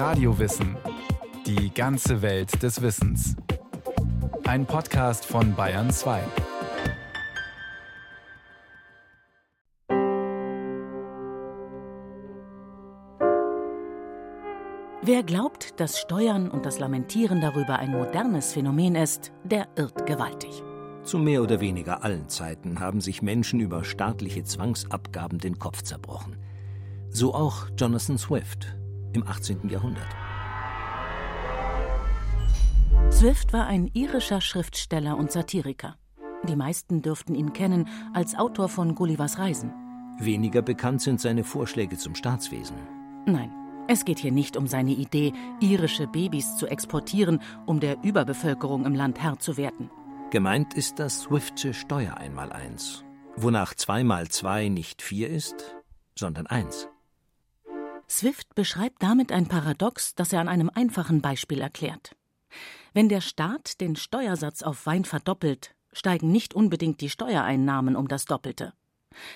Radiowissen. Die ganze Welt des Wissens. Ein Podcast von Bayern 2. Wer glaubt, dass Steuern und das Lamentieren darüber ein modernes Phänomen ist, der irrt gewaltig. Zu mehr oder weniger allen Zeiten haben sich Menschen über staatliche Zwangsabgaben den Kopf zerbrochen. So auch Jonathan Swift im 18. Jahrhundert. Swift war ein irischer Schriftsteller und Satiriker. Die meisten dürften ihn kennen als Autor von Gullivers Reisen. Weniger bekannt sind seine Vorschläge zum Staatswesen. Nein, es geht hier nicht um seine Idee, irische Babys zu exportieren, um der Überbevölkerung im Land Herr zu werden. Gemeint ist das Swiftsche Steuereinmaleins, wonach zwei mal zwei nicht vier ist, sondern eins. Swift beschreibt damit ein Paradox, das er an einem einfachen Beispiel erklärt. Wenn der Staat den Steuersatz auf Wein verdoppelt, steigen nicht unbedingt die Steuereinnahmen um das Doppelte.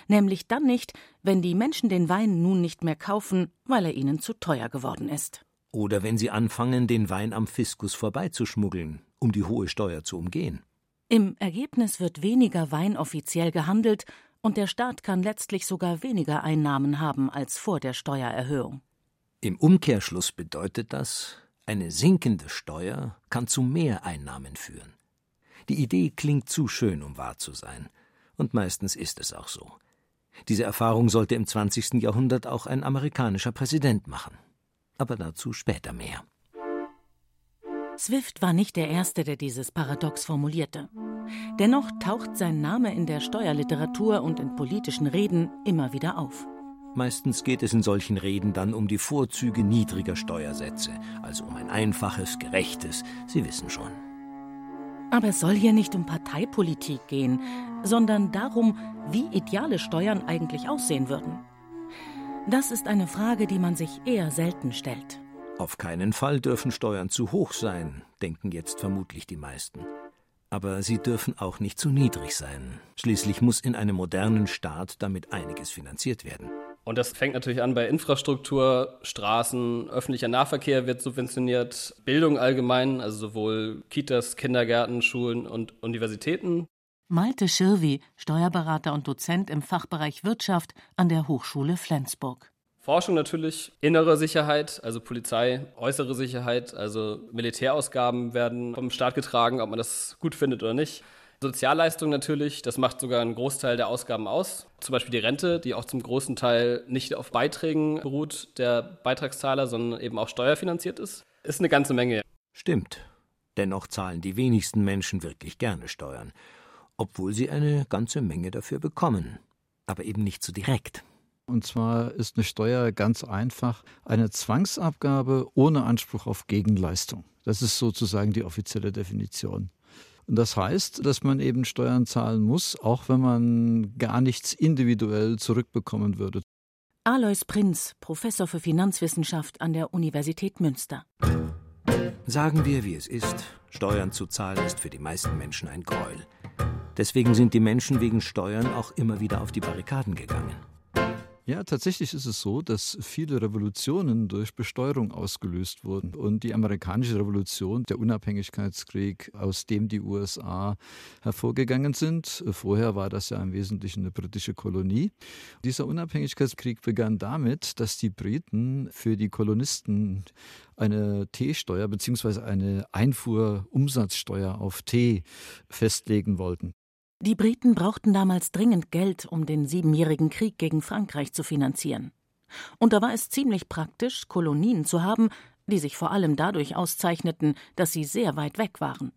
Nämlich dann nicht, wenn die Menschen den Wein nun nicht mehr kaufen, weil er ihnen zu teuer geworden ist. Oder wenn sie anfangen, den Wein am Fiskus vorbeizuschmuggeln, um die hohe Steuer zu umgehen. Im Ergebnis wird weniger Wein offiziell gehandelt und der Staat kann letztlich sogar weniger Einnahmen haben als vor der Steuererhöhung. Im Umkehrschluss bedeutet das, eine sinkende Steuer kann zu mehr Einnahmen führen. Die Idee klingt zu schön, um wahr zu sein. Und meistens ist es auch so. Diese Erfahrung sollte im 20. Jahrhundert auch ein amerikanischer Präsident machen. Aber dazu später mehr. Swift war nicht der Erste, der dieses Paradox formulierte. Dennoch taucht sein Name in der Steuerliteratur und in politischen Reden immer wieder auf. Meistens geht es in solchen Reden dann um die Vorzüge niedriger Steuersätze, also um ein einfaches, gerechtes, Sie wissen schon. Aber es soll hier nicht um Parteipolitik gehen, sondern darum, wie ideale Steuern eigentlich aussehen würden. Das ist eine Frage, die man sich eher selten stellt. Auf keinen Fall dürfen Steuern zu hoch sein, denken jetzt vermutlich die meisten. Aber sie dürfen auch nicht zu niedrig sein. Schließlich muss in einem modernen Staat damit einiges finanziert werden. Und das fängt natürlich an bei Infrastruktur, Straßen, öffentlicher Nahverkehr wird subventioniert, Bildung allgemein, also sowohl Kitas, Kindergärten, Schulen und Universitäten. Malte Schirvi, Steuerberater und Dozent im Fachbereich Wirtschaft an der Hochschule Flensburg. Forschung natürlich, innere Sicherheit, also Polizei, äußere Sicherheit, also Militärausgaben werden vom Staat getragen, ob man das gut findet oder nicht. Sozialleistung natürlich, das macht sogar einen Großteil der Ausgaben aus. Zum Beispiel die Rente, die auch zum großen Teil nicht auf Beiträgen beruht der Beitragszahler, sondern eben auch steuerfinanziert ist. Ist eine ganze Menge. Stimmt. Dennoch zahlen die wenigsten Menschen wirklich gerne Steuern, obwohl sie eine ganze Menge dafür bekommen. Aber eben nicht so direkt. Und zwar ist eine Steuer ganz einfach eine Zwangsabgabe ohne Anspruch auf Gegenleistung. Das ist sozusagen die offizielle Definition. Und das heißt, dass man eben Steuern zahlen muss, auch wenn man gar nichts individuell zurückbekommen würde. Alois Prinz, Professor für Finanzwissenschaft an der Universität Münster. Sagen wir, wie es ist. Steuern zu zahlen ist für die meisten Menschen ein Gräuel. Deswegen sind die Menschen wegen Steuern auch immer wieder auf die Barrikaden gegangen. Ja, tatsächlich ist es so, dass viele Revolutionen durch Besteuerung ausgelöst wurden. Und die amerikanische Revolution, der Unabhängigkeitskrieg, aus dem die USA hervorgegangen sind, vorher war das ja im Wesentlichen eine britische Kolonie. Dieser Unabhängigkeitskrieg begann damit, dass die Briten für die Kolonisten eine Teesteuer bzw. eine Einfuhrumsatzsteuer auf Tee festlegen wollten. Die Briten brauchten damals dringend Geld, um den Siebenjährigen Krieg gegen Frankreich zu finanzieren. Und da war es ziemlich praktisch, Kolonien zu haben, die sich vor allem dadurch auszeichneten, dass sie sehr weit weg waren.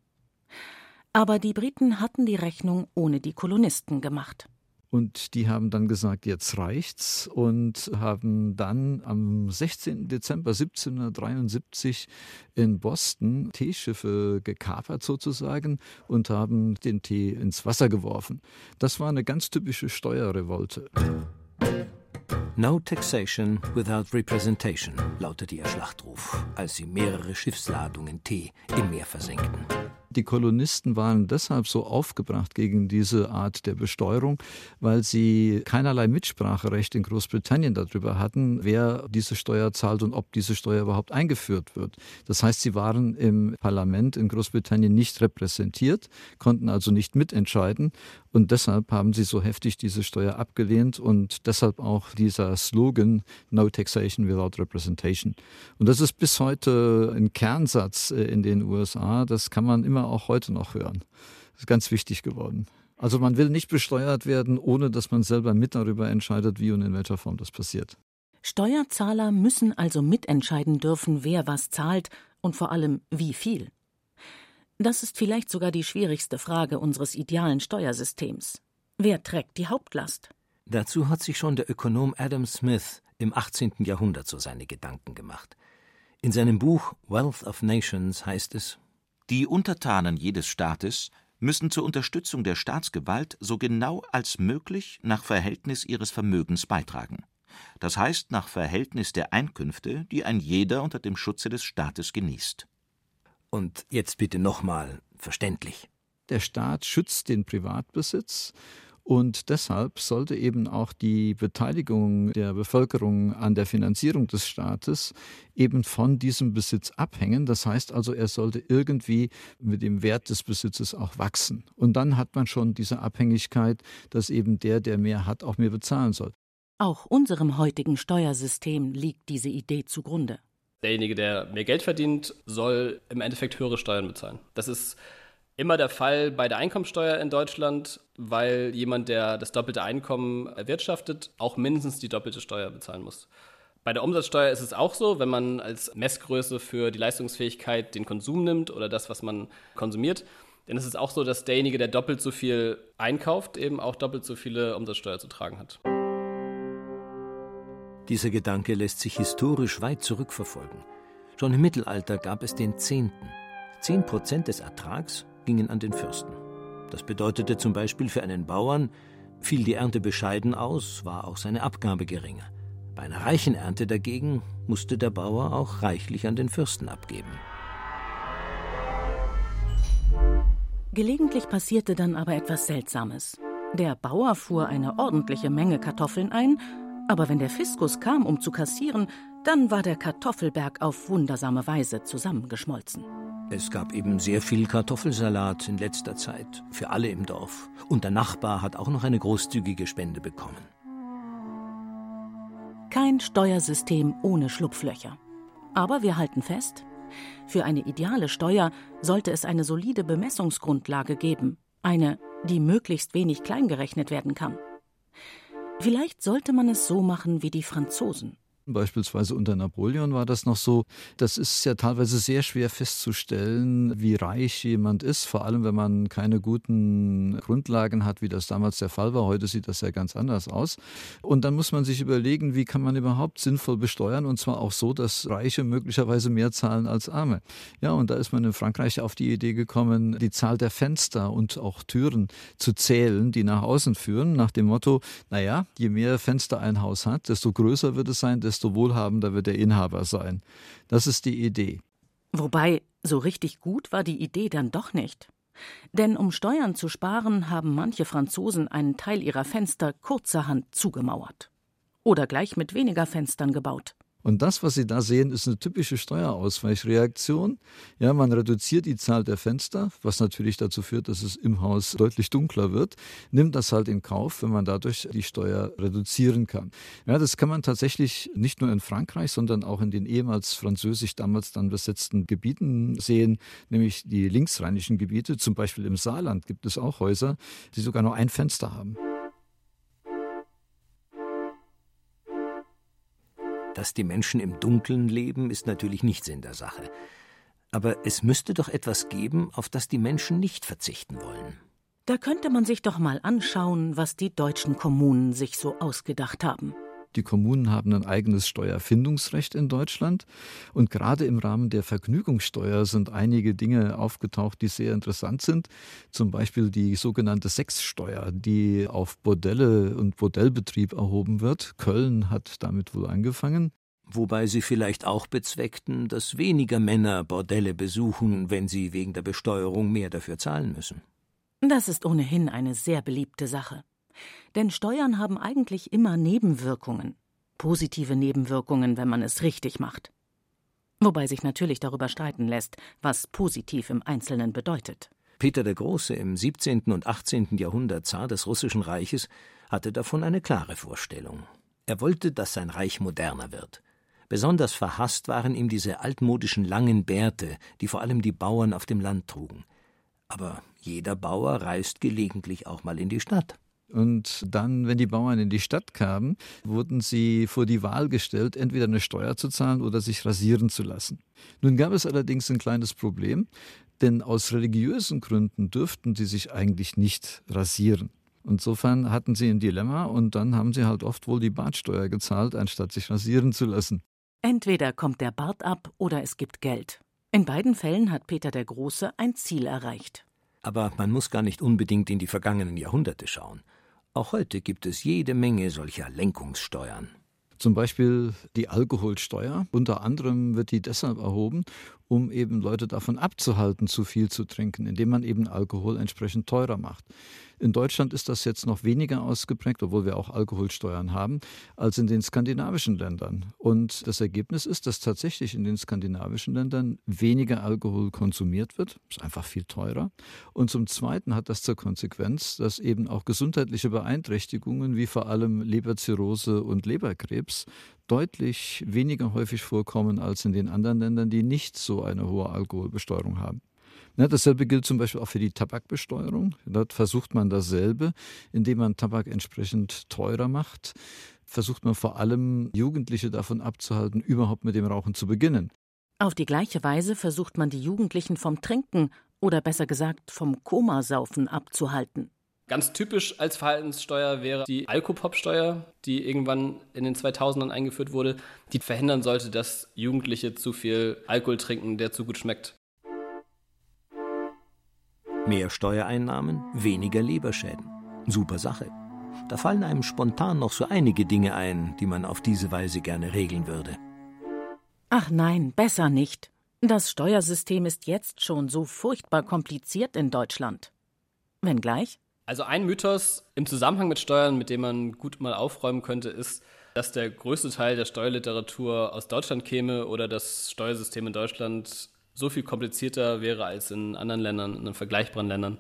Aber die Briten hatten die Rechnung ohne die Kolonisten gemacht. Und die haben dann gesagt, jetzt reicht's und haben dann am 16. Dezember 1773 in Boston Teeschiffe gekapert sozusagen und haben den Tee ins Wasser geworfen. Das war eine ganz typische Steuerrevolte. No taxation without representation lautete ihr Schlachtruf, als sie mehrere Schiffsladungen Tee im Meer versenkten. Die Kolonisten waren deshalb so aufgebracht gegen diese Art der Besteuerung, weil sie keinerlei Mitspracherecht in Großbritannien darüber hatten, wer diese Steuer zahlt und ob diese Steuer überhaupt eingeführt wird. Das heißt, sie waren im Parlament in Großbritannien nicht repräsentiert, konnten also nicht mitentscheiden und deshalb haben sie so heftig diese Steuer abgelehnt und deshalb auch dieser Slogan No Taxation without Representation. Und das ist bis heute ein Kernsatz äh, in den USA. Das kann man immer auch heute noch hören. Das ist ganz wichtig geworden. Also man will nicht besteuert werden, ohne dass man selber mit darüber entscheidet, wie und in welcher Form das passiert. Steuerzahler müssen also mitentscheiden dürfen, wer was zahlt und vor allem wie viel. Das ist vielleicht sogar die schwierigste Frage unseres idealen Steuersystems. Wer trägt die Hauptlast? Dazu hat sich schon der Ökonom Adam Smith im 18. Jahrhundert so seine Gedanken gemacht. In seinem Buch Wealth of Nations heißt es Die Untertanen jedes Staates müssen zur Unterstützung der Staatsgewalt so genau als möglich nach Verhältnis ihres Vermögens beitragen. Das heißt nach Verhältnis der Einkünfte, die ein jeder unter dem Schutze des Staates genießt. Und jetzt bitte nochmal verständlich. Der Staat schützt den Privatbesitz und deshalb sollte eben auch die Beteiligung der Bevölkerung an der Finanzierung des Staates eben von diesem Besitz abhängen. Das heißt also, er sollte irgendwie mit dem Wert des Besitzes auch wachsen. Und dann hat man schon diese Abhängigkeit, dass eben der, der mehr hat, auch mehr bezahlen soll. Auch unserem heutigen Steuersystem liegt diese Idee zugrunde derjenige, der mehr Geld verdient, soll im Endeffekt höhere Steuern bezahlen. Das ist immer der Fall bei der Einkommensteuer in Deutschland, weil jemand, der das doppelte Einkommen erwirtschaftet, auch mindestens die doppelte Steuer bezahlen muss. Bei der Umsatzsteuer ist es auch so, wenn man als Messgröße für die Leistungsfähigkeit den Konsum nimmt oder das, was man konsumiert, dann ist es auch so, dass derjenige, der doppelt so viel einkauft, eben auch doppelt so viele Umsatzsteuer zu tragen hat. Dieser Gedanke lässt sich historisch weit zurückverfolgen. Schon im Mittelalter gab es den Zehnten. Zehn Prozent des Ertrags gingen an den Fürsten. Das bedeutete zum Beispiel für einen Bauern, fiel die Ernte bescheiden aus, war auch seine Abgabe geringer. Bei einer reichen Ernte dagegen musste der Bauer auch reichlich an den Fürsten abgeben. Gelegentlich passierte dann aber etwas Seltsames. Der Bauer fuhr eine ordentliche Menge Kartoffeln ein aber wenn der Fiskus kam, um zu kassieren, dann war der Kartoffelberg auf wundersame Weise zusammengeschmolzen. Es gab eben sehr viel Kartoffelsalat in letzter Zeit, für alle im Dorf. Und der Nachbar hat auch noch eine großzügige Spende bekommen. Kein Steuersystem ohne Schlupflöcher. Aber wir halten fest, für eine ideale Steuer sollte es eine solide Bemessungsgrundlage geben, eine, die möglichst wenig kleingerechnet werden kann. Vielleicht sollte man es so machen wie die Franzosen. Beispielsweise unter Napoleon war das noch so. Das ist ja teilweise sehr schwer festzustellen, wie reich jemand ist, vor allem wenn man keine guten Grundlagen hat, wie das damals der Fall war. Heute sieht das ja ganz anders aus. Und dann muss man sich überlegen, wie kann man überhaupt sinnvoll besteuern und zwar auch so, dass Reiche möglicherweise mehr zahlen als Arme. Ja, und da ist man in Frankreich auf die Idee gekommen, die Zahl der Fenster und auch Türen zu zählen, die nach außen führen, nach dem Motto, naja, je mehr Fenster ein Haus hat, desto größer wird es sein, desto desto wohlhabender wird der Inhaber sein. Das ist die Idee. Wobei, so richtig gut war die Idee dann doch nicht. Denn um Steuern zu sparen, haben manche Franzosen einen Teil ihrer Fenster kurzerhand zugemauert. Oder gleich mit weniger Fenstern gebaut. Und das, was Sie da sehen, ist eine typische Steuerausweichreaktion. Ja, man reduziert die Zahl der Fenster, was natürlich dazu führt, dass es im Haus deutlich dunkler wird, nimmt das halt in Kauf, wenn man dadurch die Steuer reduzieren kann. Ja, das kann man tatsächlich nicht nur in Frankreich, sondern auch in den ehemals französisch damals dann besetzten Gebieten sehen, nämlich die linksrheinischen Gebiete. Zum Beispiel im Saarland gibt es auch Häuser, die sogar nur ein Fenster haben. Dass die Menschen im Dunkeln leben, ist natürlich nicht Sinn der Sache. Aber es müsste doch etwas geben, auf das die Menschen nicht verzichten wollen. Da könnte man sich doch mal anschauen, was die deutschen Kommunen sich so ausgedacht haben. Die Kommunen haben ein eigenes Steuerfindungsrecht in Deutschland. Und gerade im Rahmen der Vergnügungssteuer sind einige Dinge aufgetaucht, die sehr interessant sind. Zum Beispiel die sogenannte Sexsteuer, die auf Bordelle und Bordellbetrieb erhoben wird. Köln hat damit wohl angefangen. wobei sie vielleicht auch bezweckten, dass weniger Männer Bordelle besuchen, wenn sie wegen der Besteuerung mehr dafür zahlen müssen. Das ist ohnehin eine sehr beliebte Sache. Denn Steuern haben eigentlich immer Nebenwirkungen. Positive Nebenwirkungen, wenn man es richtig macht. Wobei sich natürlich darüber streiten lässt, was positiv im Einzelnen bedeutet. Peter der Große im 17. und 18. Jahrhundert Zar des Russischen Reiches hatte davon eine klare Vorstellung. Er wollte, dass sein Reich moderner wird. Besonders verhasst waren ihm diese altmodischen langen Bärte, die vor allem die Bauern auf dem Land trugen. Aber jeder Bauer reist gelegentlich auch mal in die Stadt. Und dann, wenn die Bauern in die Stadt kamen, wurden sie vor die Wahl gestellt, entweder eine Steuer zu zahlen oder sich rasieren zu lassen. Nun gab es allerdings ein kleines Problem, denn aus religiösen Gründen dürften sie sich eigentlich nicht rasieren. Insofern hatten sie ein Dilemma und dann haben sie halt oft wohl die Bartsteuer gezahlt, anstatt sich rasieren zu lassen. Entweder kommt der Bart ab oder es gibt Geld. In beiden Fällen hat Peter der Große ein Ziel erreicht. Aber man muss gar nicht unbedingt in die vergangenen Jahrhunderte schauen. Auch heute gibt es jede Menge solcher Lenkungssteuern. Zum Beispiel die Alkoholsteuer. Unter anderem wird die deshalb erhoben, um eben Leute davon abzuhalten, zu viel zu trinken, indem man eben Alkohol entsprechend teurer macht. In Deutschland ist das jetzt noch weniger ausgeprägt, obwohl wir auch Alkoholsteuern haben, als in den skandinavischen Ländern. Und das Ergebnis ist, dass tatsächlich in den skandinavischen Ländern weniger Alkohol konsumiert wird, ist einfach viel teurer. Und zum Zweiten hat das zur Konsequenz, dass eben auch gesundheitliche Beeinträchtigungen wie vor allem Leberzirrhose und Leberkrebs deutlich weniger häufig vorkommen als in den anderen Ländern, die nicht so eine hohe Alkoholbesteuerung haben. Ja, dasselbe gilt zum Beispiel auch für die Tabakbesteuerung. Dort versucht man dasselbe, indem man Tabak entsprechend teurer macht. Versucht man vor allem Jugendliche davon abzuhalten, überhaupt mit dem Rauchen zu beginnen. Auf die gleiche Weise versucht man die Jugendlichen vom Trinken oder besser gesagt vom Komasaufen abzuhalten. Ganz typisch als Verhaltenssteuer wäre die Alkopop-Steuer, die irgendwann in den 2000ern eingeführt wurde, die verhindern sollte, dass Jugendliche zu viel Alkohol trinken, der zu gut schmeckt. Mehr Steuereinnahmen, weniger Leberschäden. Super Sache. Da fallen einem spontan noch so einige Dinge ein, die man auf diese Weise gerne regeln würde. Ach nein, besser nicht. Das Steuersystem ist jetzt schon so furchtbar kompliziert in Deutschland. Wenngleich? Also ein Mythos im Zusammenhang mit Steuern, mit dem man gut mal aufräumen könnte, ist, dass der größte Teil der Steuerliteratur aus Deutschland käme oder das Steuersystem in Deutschland so viel komplizierter wäre als in anderen Ländern, in vergleichbaren Ländern.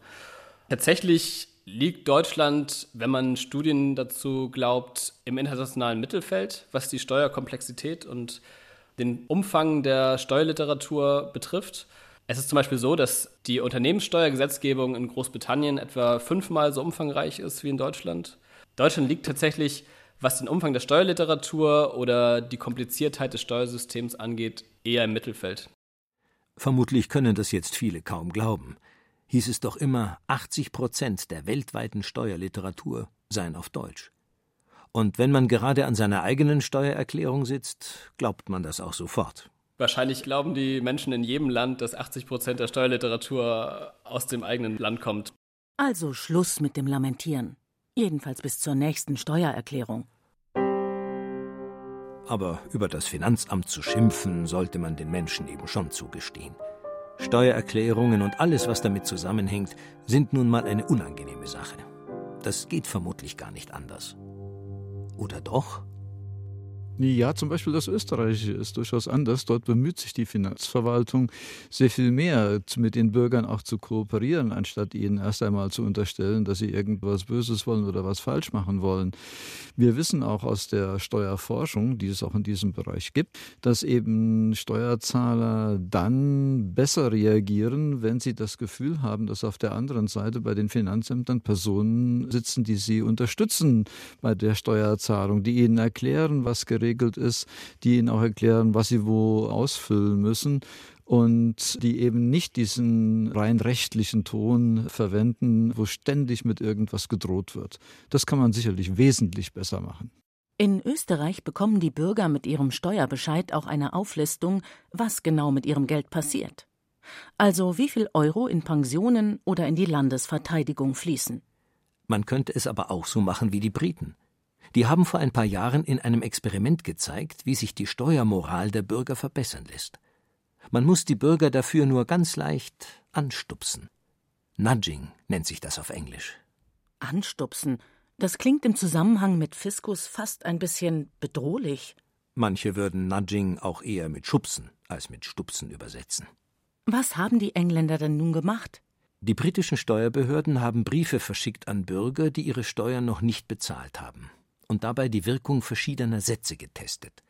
Tatsächlich liegt Deutschland, wenn man Studien dazu glaubt, im internationalen Mittelfeld, was die Steuerkomplexität und den Umfang der Steuerliteratur betrifft. Es ist zum Beispiel so, dass die Unternehmenssteuergesetzgebung in Großbritannien etwa fünfmal so umfangreich ist wie in Deutschland. Deutschland liegt tatsächlich, was den Umfang der Steuerliteratur oder die Kompliziertheit des Steuersystems angeht, eher im Mittelfeld. Vermutlich können das jetzt viele kaum glauben. Hieß es doch immer, 80 Prozent der weltweiten Steuerliteratur seien auf Deutsch. Und wenn man gerade an seiner eigenen Steuererklärung sitzt, glaubt man das auch sofort. Wahrscheinlich glauben die Menschen in jedem Land, dass 80 Prozent der Steuerliteratur aus dem eigenen Land kommt. Also Schluss mit dem Lamentieren. Jedenfalls bis zur nächsten Steuererklärung. Aber über das Finanzamt zu schimpfen, sollte man den Menschen eben schon zugestehen. Steuererklärungen und alles, was damit zusammenhängt, sind nun mal eine unangenehme Sache. Das geht vermutlich gar nicht anders. Oder doch? Ja, zum Beispiel das Österreichische ist durchaus anders. Dort bemüht sich die Finanzverwaltung sehr viel mehr, mit den Bürgern auch zu kooperieren, anstatt ihnen erst einmal zu unterstellen, dass sie irgendwas Böses wollen oder was falsch machen wollen. Wir wissen auch aus der Steuerforschung, die es auch in diesem Bereich gibt, dass eben Steuerzahler dann besser reagieren, wenn sie das Gefühl haben, dass auf der anderen Seite bei den Finanzämtern Personen sitzen, die sie unterstützen bei der Steuerzahlung, die ihnen erklären, was geregelt geregelt ist, die ihnen auch erklären, was sie wo ausfüllen müssen und die eben nicht diesen rein rechtlichen Ton verwenden, wo ständig mit irgendwas gedroht wird. Das kann man sicherlich wesentlich besser machen. In Österreich bekommen die Bürger mit ihrem Steuerbescheid auch eine Auflistung, was genau mit ihrem Geld passiert. Also wie viel Euro in Pensionen oder in die Landesverteidigung fließen. Man könnte es aber auch so machen wie die Briten. Die haben vor ein paar Jahren in einem Experiment gezeigt, wie sich die Steuermoral der Bürger verbessern lässt. Man muss die Bürger dafür nur ganz leicht anstupsen. Nudging nennt sich das auf Englisch. Anstupsen, das klingt im Zusammenhang mit Fiskus fast ein bisschen bedrohlich. Manche würden Nudging auch eher mit Schubsen als mit Stupsen übersetzen. Was haben die Engländer denn nun gemacht? Die britischen Steuerbehörden haben Briefe verschickt an Bürger, die ihre Steuern noch nicht bezahlt haben, und dabei die Wirkung verschiedener Sätze getestet.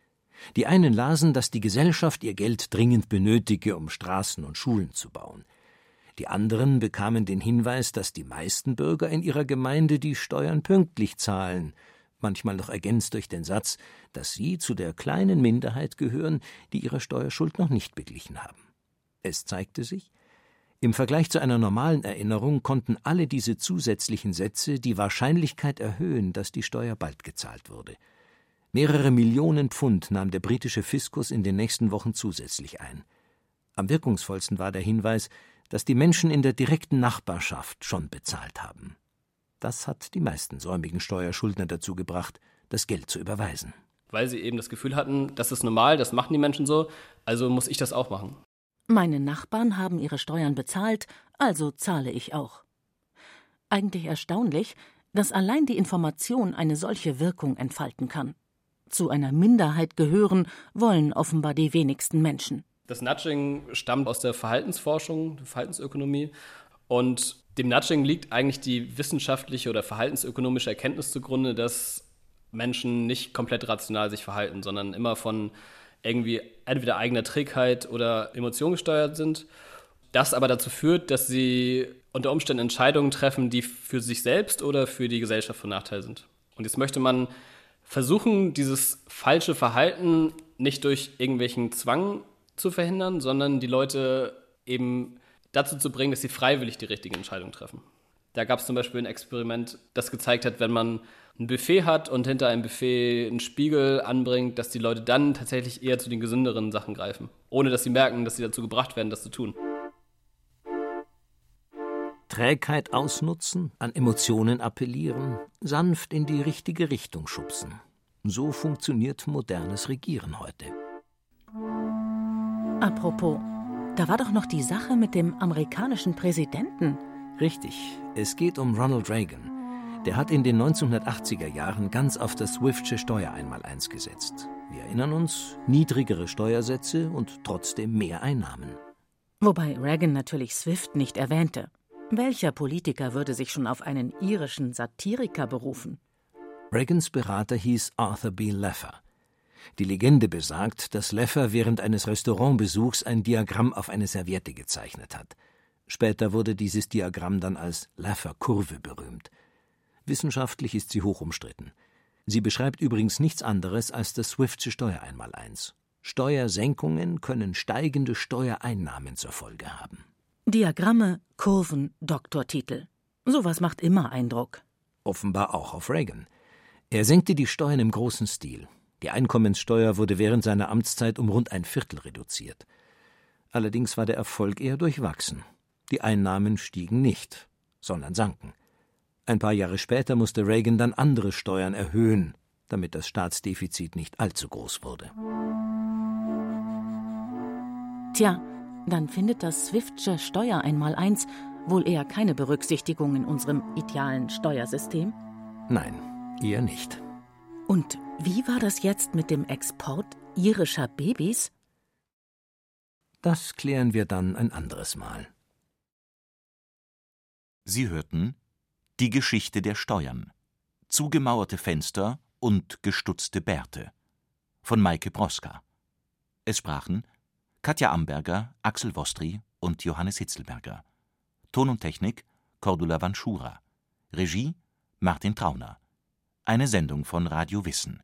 Die einen lasen, dass die Gesellschaft ihr Geld dringend benötige, um Straßen und Schulen zu bauen. Die anderen bekamen den Hinweis, dass die meisten Bürger in ihrer Gemeinde die Steuern pünktlich zahlen, manchmal noch ergänzt durch den Satz, dass sie zu der kleinen Minderheit gehören, die ihre Steuerschuld noch nicht beglichen haben. Es zeigte sich, im Vergleich zu einer normalen Erinnerung konnten alle diese zusätzlichen Sätze die Wahrscheinlichkeit erhöhen, dass die Steuer bald gezahlt wurde. Mehrere Millionen Pfund nahm der britische Fiskus in den nächsten Wochen zusätzlich ein. Am wirkungsvollsten war der Hinweis, dass die Menschen in der direkten Nachbarschaft schon bezahlt haben. Das hat die meisten säumigen Steuerschuldner dazu gebracht, das Geld zu überweisen. Weil sie eben das Gefühl hatten, das ist normal, das machen die Menschen so, also muss ich das auch machen. Meine Nachbarn haben ihre Steuern bezahlt, also zahle ich auch. Eigentlich erstaunlich, dass allein die Information eine solche Wirkung entfalten kann. Zu einer Minderheit gehören wollen offenbar die wenigsten Menschen. Das Nudging stammt aus der Verhaltensforschung, der Verhaltensökonomie. Und dem Nudging liegt eigentlich die wissenschaftliche oder verhaltensökonomische Erkenntnis zugrunde, dass Menschen nicht komplett rational sich verhalten, sondern immer von irgendwie entweder eigener Trägheit oder Emotion gesteuert sind. Das aber dazu führt, dass sie unter Umständen Entscheidungen treffen, die für sich selbst oder für die Gesellschaft von Nachteil sind. Und jetzt möchte man versuchen, dieses falsche Verhalten nicht durch irgendwelchen Zwang zu verhindern, sondern die Leute eben dazu zu bringen, dass sie freiwillig die richtige Entscheidung treffen. Da gab es zum Beispiel ein Experiment, das gezeigt hat, wenn man ein Buffet hat und hinter einem Buffet einen Spiegel anbringt, dass die Leute dann tatsächlich eher zu den gesünderen Sachen greifen, ohne dass sie merken, dass sie dazu gebracht werden, das zu tun. Trägheit ausnutzen, an Emotionen appellieren, sanft in die richtige Richtung schubsen. So funktioniert modernes Regieren heute. Apropos, da war doch noch die Sache mit dem amerikanischen Präsidenten. Richtig, es geht um Ronald Reagan. Der hat in den 1980er Jahren ganz auf das Swiftsche Steuereinmaleins gesetzt. Wir erinnern uns, niedrigere Steuersätze und trotzdem mehr Einnahmen. Wobei Reagan natürlich Swift nicht erwähnte. Welcher Politiker würde sich schon auf einen irischen Satiriker berufen? Reagans Berater hieß Arthur B. Leffer. Die Legende besagt, dass Leffer während eines Restaurantbesuchs ein Diagramm auf eine Serviette gezeichnet hat. Später wurde dieses Diagramm dann als Leffer-Kurve berühmt. Wissenschaftlich ist sie hoch umstritten. Sie beschreibt übrigens nichts anderes als das Swiftsche Steuereinmaleins. Steuersenkungen können steigende Steuereinnahmen zur Folge haben. Diagramme, Kurven, Doktortitel. Sowas macht immer Eindruck. Offenbar auch auf Reagan. Er senkte die Steuern im großen Stil. Die Einkommenssteuer wurde während seiner Amtszeit um rund ein Viertel reduziert. Allerdings war der Erfolg eher durchwachsen. Die Einnahmen stiegen nicht, sondern sanken. Ein paar Jahre später musste Reagan dann andere Steuern erhöhen, damit das Staatsdefizit nicht allzu groß wurde. Tja, dann findet das Swiftsche Steuereinmaleins wohl eher keine Berücksichtigung in unserem idealen Steuersystem? Nein, eher nicht. Und wie war das jetzt mit dem Export irischer Babys? Das klären wir dann ein anderes Mal. Sie hörten die Geschichte der Steuern. Zugemauerte Fenster und gestutzte Bärte. Von Maike Broska. Es sprachen Katja Amberger, Axel Wostri und Johannes Hitzelberger. Ton und Technik Cordula Vanschura. Regie Martin Trauner. Eine Sendung von Radio Wissen